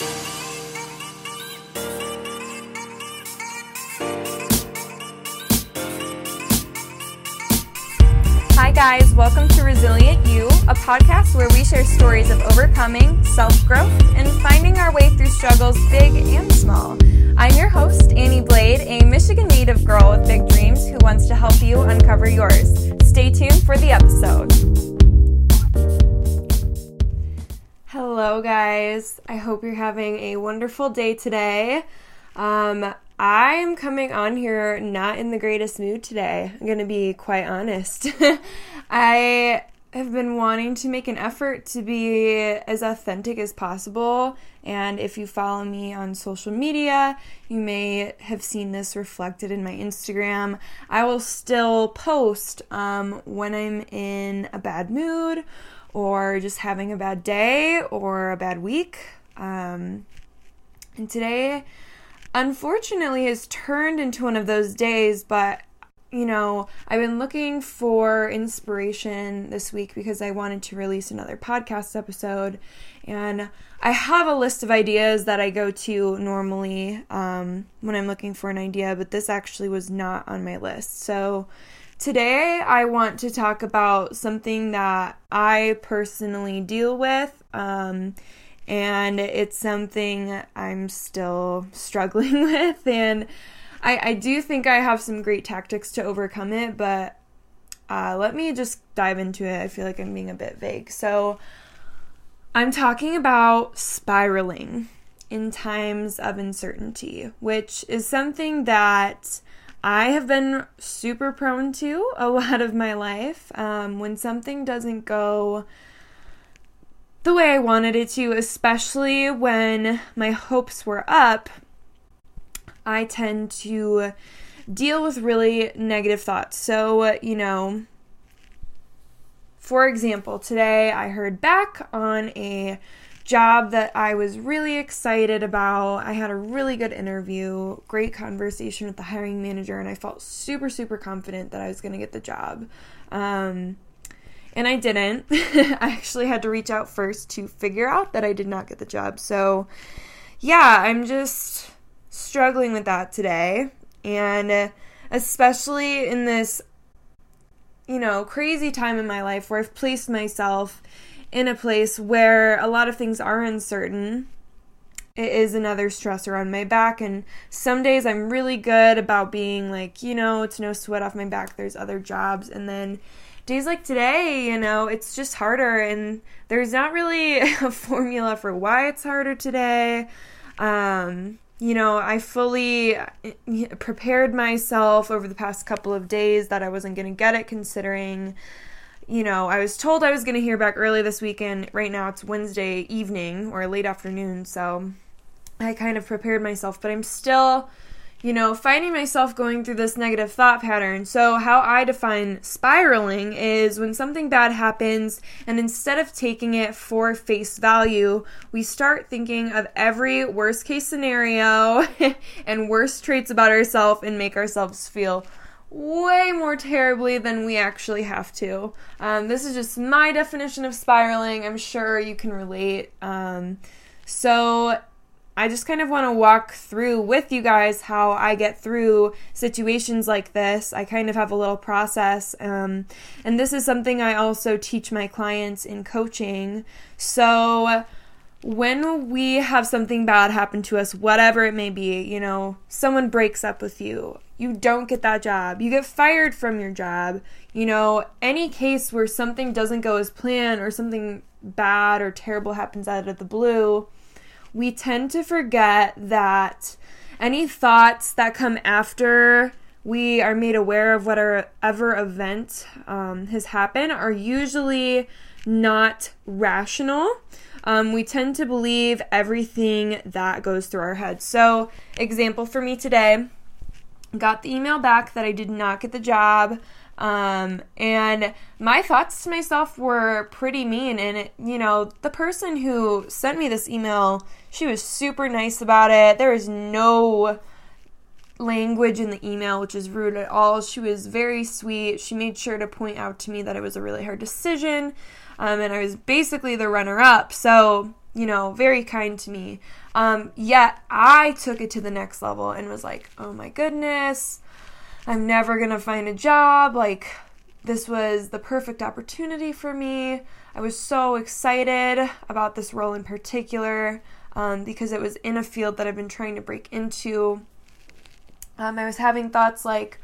Hi, guys. Welcome to Resilient You, a podcast where we share stories of overcoming, self growth, and finding our way through struggles big and small. I'm your host, Annie Blade, a Michigan native girl with big dreams who wants to help you uncover yours. Stay tuned for the episode. Hello, guys. I hope you're having a wonderful day today. Um, I'm coming on here not in the greatest mood today. I'm going to be quite honest. I have been wanting to make an effort to be as authentic as possible. And if you follow me on social media, you may have seen this reflected in my Instagram. I will still post um, when I'm in a bad mood or just having a bad day or a bad week. Um, and today, unfortunately has turned into one of those days, but you know, I've been looking for inspiration this week because I wanted to release another podcast episode. And I have a list of ideas that I go to normally um, when I'm looking for an idea, but this actually was not on my list. So today I want to talk about something that I personally deal with. Um, and it's something I'm still struggling with. And I, I do think I have some great tactics to overcome it, but uh, let me just dive into it. I feel like I'm being a bit vague. So, I'm talking about spiraling in times of uncertainty, which is something that I have been super prone to a lot of my life. Um, when something doesn't go the way I wanted it to, especially when my hopes were up, I tend to deal with really negative thoughts. So, you know, for example, today I heard back on a job that I was really excited about. I had a really good interview, great conversation with the hiring manager, and I felt super, super confident that I was going to get the job. Um, and I didn't. I actually had to reach out first to figure out that I did not get the job. So, yeah, I'm just struggling with that today. And especially in this, you know, crazy time in my life where I've placed myself in a place where a lot of things are uncertain. It is another stressor on my back. And some days I'm really good about being like, you know, it's no sweat off my back. There's other jobs. And then days like today, you know, it's just harder, and there's not really a formula for why it's harder today. Um, you know, I fully uh, prepared myself over the past couple of days that I wasn't going to get it, considering, you know, I was told I was going to hear back early this weekend. Right now it's Wednesday evening or late afternoon, so I kind of prepared myself, but I'm still you know, finding myself going through this negative thought pattern. So, how I define spiraling is when something bad happens, and instead of taking it for face value, we start thinking of every worst case scenario and worst traits about ourselves and make ourselves feel way more terribly than we actually have to. Um, this is just my definition of spiraling. I'm sure you can relate. Um, so, I just kind of want to walk through with you guys how I get through situations like this. I kind of have a little process. Um, and this is something I also teach my clients in coaching. So, when we have something bad happen to us, whatever it may be, you know, someone breaks up with you, you don't get that job, you get fired from your job, you know, any case where something doesn't go as planned or something bad or terrible happens out of the blue we tend to forget that any thoughts that come after we are made aware of whatever event um, has happened are usually not rational. Um, we tend to believe everything that goes through our head. So, example for me today, got the email back that I did not get the job. Um, and my thoughts to myself were pretty mean. And, it, you know, the person who sent me this email, she was super nice about it. There was no language in the email which is rude at all. She was very sweet. She made sure to point out to me that it was a really hard decision. Um, and I was basically the runner up. So you know, very kind to me. Um, yet I took it to the next level and was like, oh my goodness, I'm never gonna find a job. Like, this was the perfect opportunity for me. I was so excited about this role in particular um, because it was in a field that I've been trying to break into. Um, I was having thoughts like,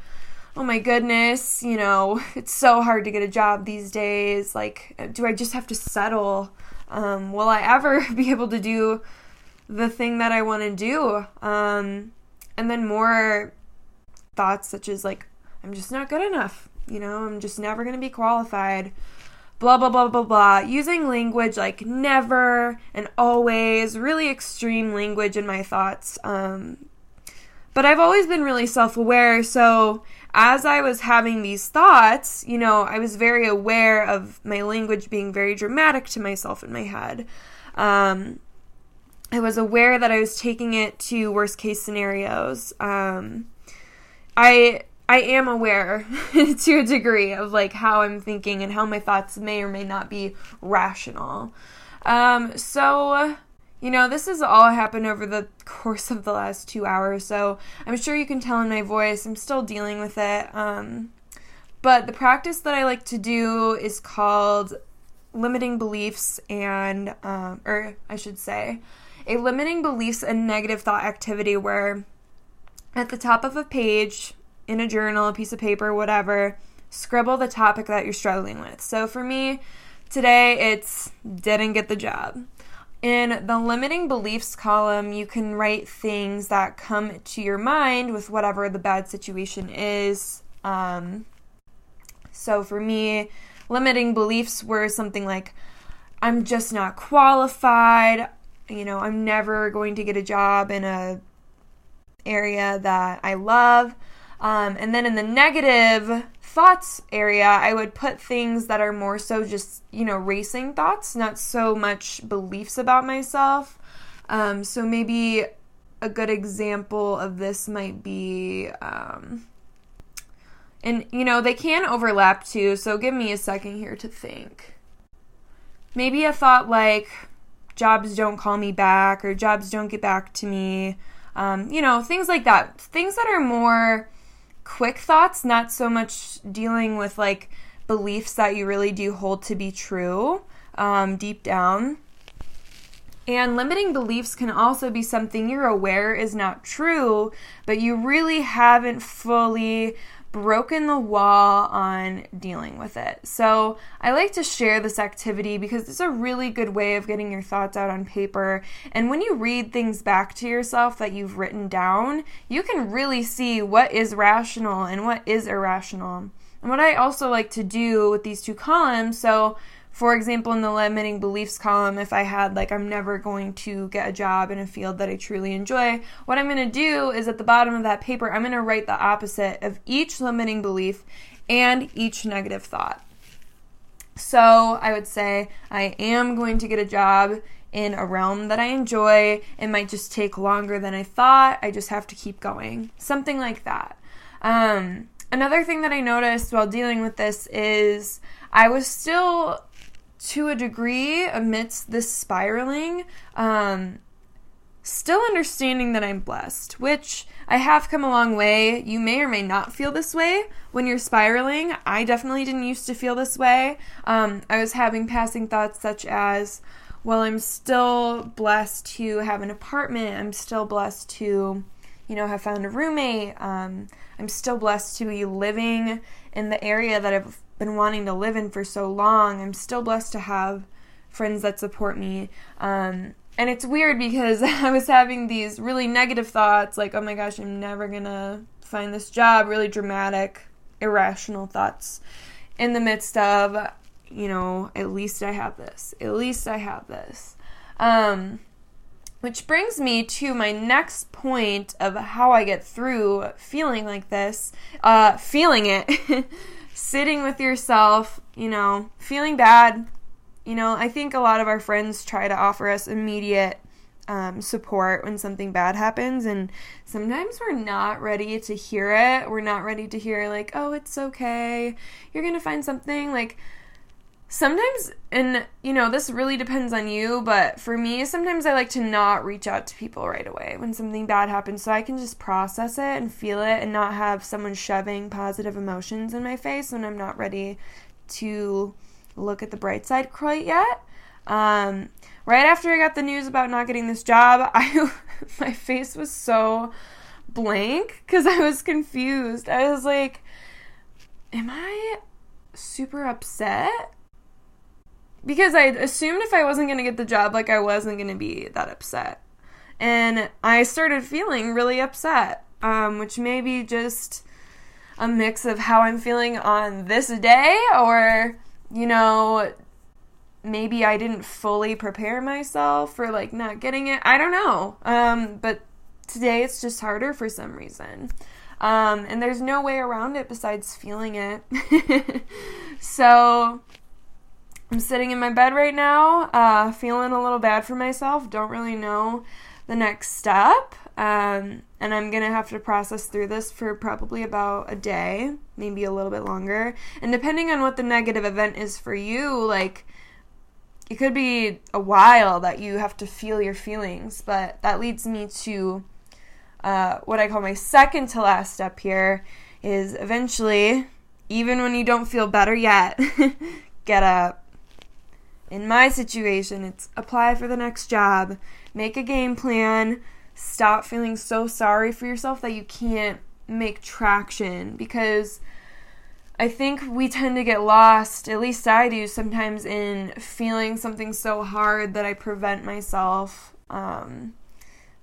oh my goodness, you know, it's so hard to get a job these days. Like, do I just have to settle? Um, will I ever be able to do the thing that I want to do? Um, and then more thoughts such as, like, I'm just not good enough. You know, I'm just never going to be qualified. Blah, blah, blah, blah, blah. Using language like never and always, really extreme language in my thoughts. Um, but I've always been really self aware, so as I was having these thoughts, you know, I was very aware of my language being very dramatic to myself in my head. Um, I was aware that I was taking it to worst case scenarios. Um, I I am aware to a degree of like how I'm thinking and how my thoughts may or may not be rational. Um, so you know, this has all happened over the course of the last two hours, so I'm sure you can tell in my voice, I'm still dealing with it. Um, but the practice that I like to do is called limiting beliefs and, um, or I should say, a limiting beliefs and negative thought activity where at the top of a page, in a journal, a piece of paper, whatever, scribble the topic that you're struggling with. So for me, today it's didn't get the job. In the limiting beliefs column, you can write things that come to your mind with whatever the bad situation is. Um, so for me, limiting beliefs were something like, I'm just not qualified. You know, I'm never going to get a job in a area that I love. Um, and then in the negative thoughts area, I would put things that are more so just, you know, racing thoughts, not so much beliefs about myself. Um, so maybe a good example of this might be, um, and you know, they can overlap too, so give me a second here to think. Maybe a thought like, jobs don't call me back, or jobs don't get back to me. Um, you know, things like that. Things that are more quick thoughts, not so much dealing with like beliefs that you really do hold to be true um, deep down. And limiting beliefs can also be something you're aware is not true, but you really haven't fully broken the wall on dealing with it. So, I like to share this activity because it's a really good way of getting your thoughts out on paper. And when you read things back to yourself that you've written down, you can really see what is rational and what is irrational. And what I also like to do with these two columns, so for example, in the limiting beliefs column, if I had like, I'm never going to get a job in a field that I truly enjoy, what I'm going to do is at the bottom of that paper, I'm going to write the opposite of each limiting belief and each negative thought. So I would say, I am going to get a job in a realm that I enjoy. It might just take longer than I thought. I just have to keep going. Something like that. Um, another thing that I noticed while dealing with this is I was still to a degree amidst this spiraling um, still understanding that i'm blessed which i have come a long way. You may or may not feel this way. When you're spiraling i definitely didn't used to feel this way. Um, i was having passing thoughts such as well i'm still blessed to have an apartment. I'm still blessed to you know have found a roommate. Um, i'm still blessed to be living in the area that i've been wanting to live in for so long. I'm still blessed to have friends that support me. Um, and it's weird because I was having these really negative thoughts like, oh my gosh, I'm never gonna find this job, really dramatic, irrational thoughts in the midst of, you know, at least I have this, at least I have this. Um, which brings me to my next point of how I get through feeling like this, uh, feeling it. sitting with yourself, you know, feeling bad. You know, I think a lot of our friends try to offer us immediate um, support when something bad happens, and sometimes we're not ready to hear it. We're not ready to hear, like, oh, it's okay. You're going to find something. Like, sometimes and you know this really depends on you but for me sometimes i like to not reach out to people right away when something bad happens so i can just process it and feel it and not have someone shoving positive emotions in my face when i'm not ready to look at the bright side quite yet. Um, right after i got the news about not getting this job i my face was so blank because i was confused. I was like am i super upset because I assumed if I wasn't going to get the job, like I wasn't going to be that upset. And I started feeling really upset, um, which may be just a mix of how I'm feeling on this day, or, you know, maybe I didn't fully prepare myself for like not getting it. I don't know. Um, but today it's just harder for some reason. Um, and there's no way around it besides feeling it. so I'm sitting in my bed right now, uh, feeling a little bad for myself. Don't really know the next step. Um, and I'm gonna have to process through this for probably about a day, maybe a little bit longer. And depending on what the negative event is for you, like it could be a while that you have to feel your feelings. But that leads me to uh, what I call my second to last step here is eventually, even when you don't feel better yet, get up in my situation, it's apply for the next job, make a game plan, stop feeling so sorry for yourself that you can't make traction because I think we tend to get lost, at least I do sometimes, in feeling something so hard that I prevent myself um,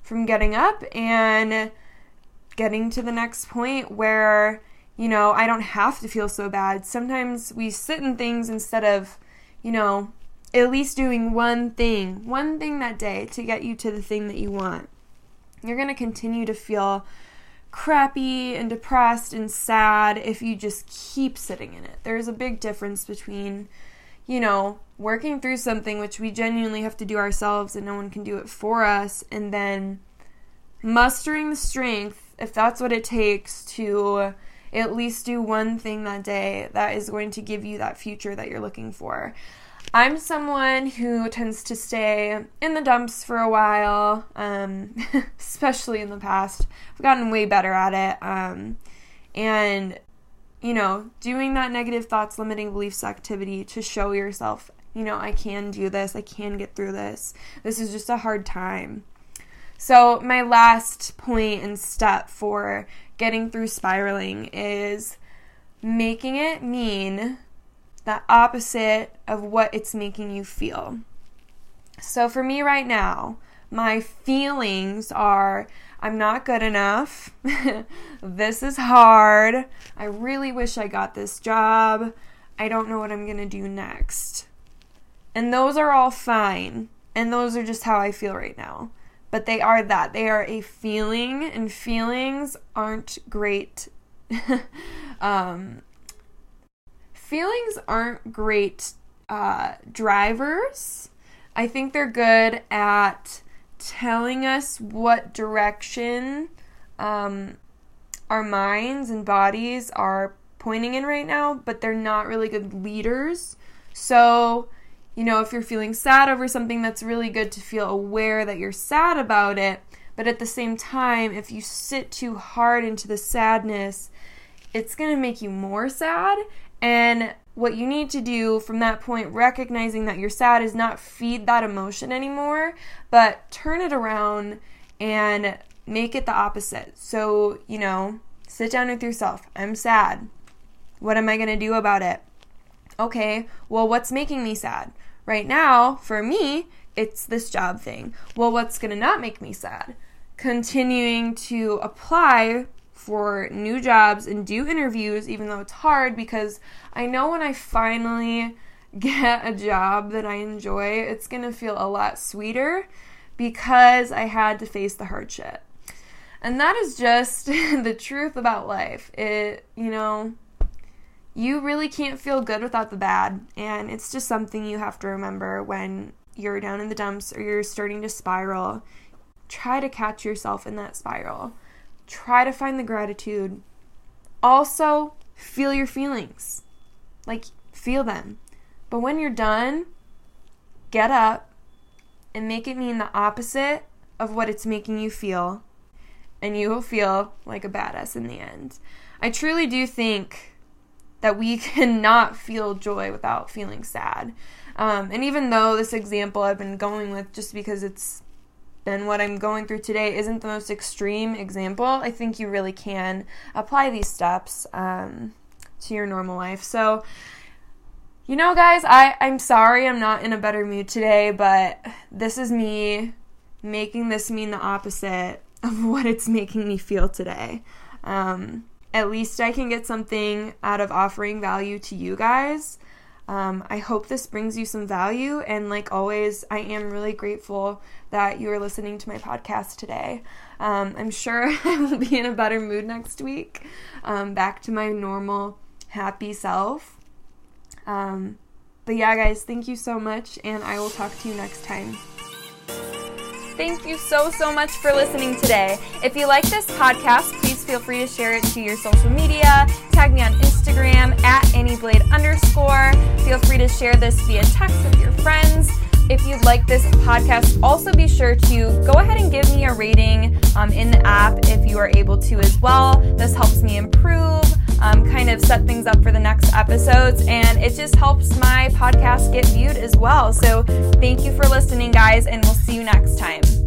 from getting up and getting to the next point where, you know, I don't have to feel so bad. Sometimes we sit in things instead of, you know, at least doing one thing, one thing that day to get you to the thing that you want. You're going to continue to feel crappy and depressed and sad if you just keep sitting in it. There's a big difference between, you know, working through something which we genuinely have to do ourselves and no one can do it for us, and then mustering the strength, if that's what it takes, to at least do one thing that day that is going to give you that future that you're looking for. I'm someone who tends to stay in the dumps for a while, um, especially in the past. I've gotten way better at it. Um, and, you know, doing that negative thoughts, limiting beliefs activity to show yourself, you know, I can do this, I can get through this. This is just a hard time. So, my last point and step for getting through spiraling is making it mean the opposite of what it's making you feel. So for me right now, my feelings are I'm not good enough. this is hard. I really wish I got this job. I don't know what I'm going to do next. And those are all fine. And those are just how I feel right now. But they are that. They are a feeling, and feelings aren't great um, feelings aren't great uh, drivers. I think they're good at telling us what direction um, our minds and bodies are pointing in right now, but they're not really good leaders. So, you know, if you're feeling sad over something, that's really good to feel aware that you're sad about it. But at the same time, if you sit too hard into the sadness, it's going to make you more sad and what you need to do from that point, recognizing that you're sad, is not feed that emotion anymore, but turn it around and make it the opposite. So, you know, sit down with yourself. I'm sad. What am I going to do about it? Okay, well, what's making me sad? Right now, for me, it's this job thing. Well, what's going to not make me sad? Continuing to apply for new jobs and do interviews, even though it's hard because I know when I finally get a job that I enjoy, it's gonna feel a lot sweeter because I had to face the hardship. And that is just the truth about life. It, you know, you really can't feel good without the bad. And it's just something you have to remember when you're down in the dumps or you're starting to spiral. Try to catch yourself in that spiral. Try to find the gratitude. Also, feel your feelings. Like, feel them. But when you're done, get up and make it mean the opposite of what it's making you feel, and you will feel like a badass in the end. I truly do think that we cannot feel joy without feeling sad. Um, and even though this example I've been going with just because it's been what I'm going through today isn't the most extreme example, I think you really can apply these steps um, to your normal life. So, you know, guys, I, I'm sorry I'm not in a better mood today, but this is me making this mean the opposite of what it's making me feel today. Um, at least I can get something out of offering value to you guys. Um, I hope this brings you some value. And like always, I am really grateful that you are listening to my podcast today. Um, I'm sure I will be in a better mood next week, um, back to my normal, happy self. Um, but yeah, guys, thank you so much, and I will talk to you next time. Thank you so, so much for listening today. If you like this podcast, please feel free to share it to your social media. Tag me on Instagram at AnnieBlade underscore. Feel free to share this via text with your friends. If you like this podcast, also be sure to go ahead and give me a rating um, in the app if you are able to as well. This helps me improve, um, kind of set things up for the next episodes, and it just helps my podcast get viewed as well. So thank you for listening, guys, and we'll see you next time.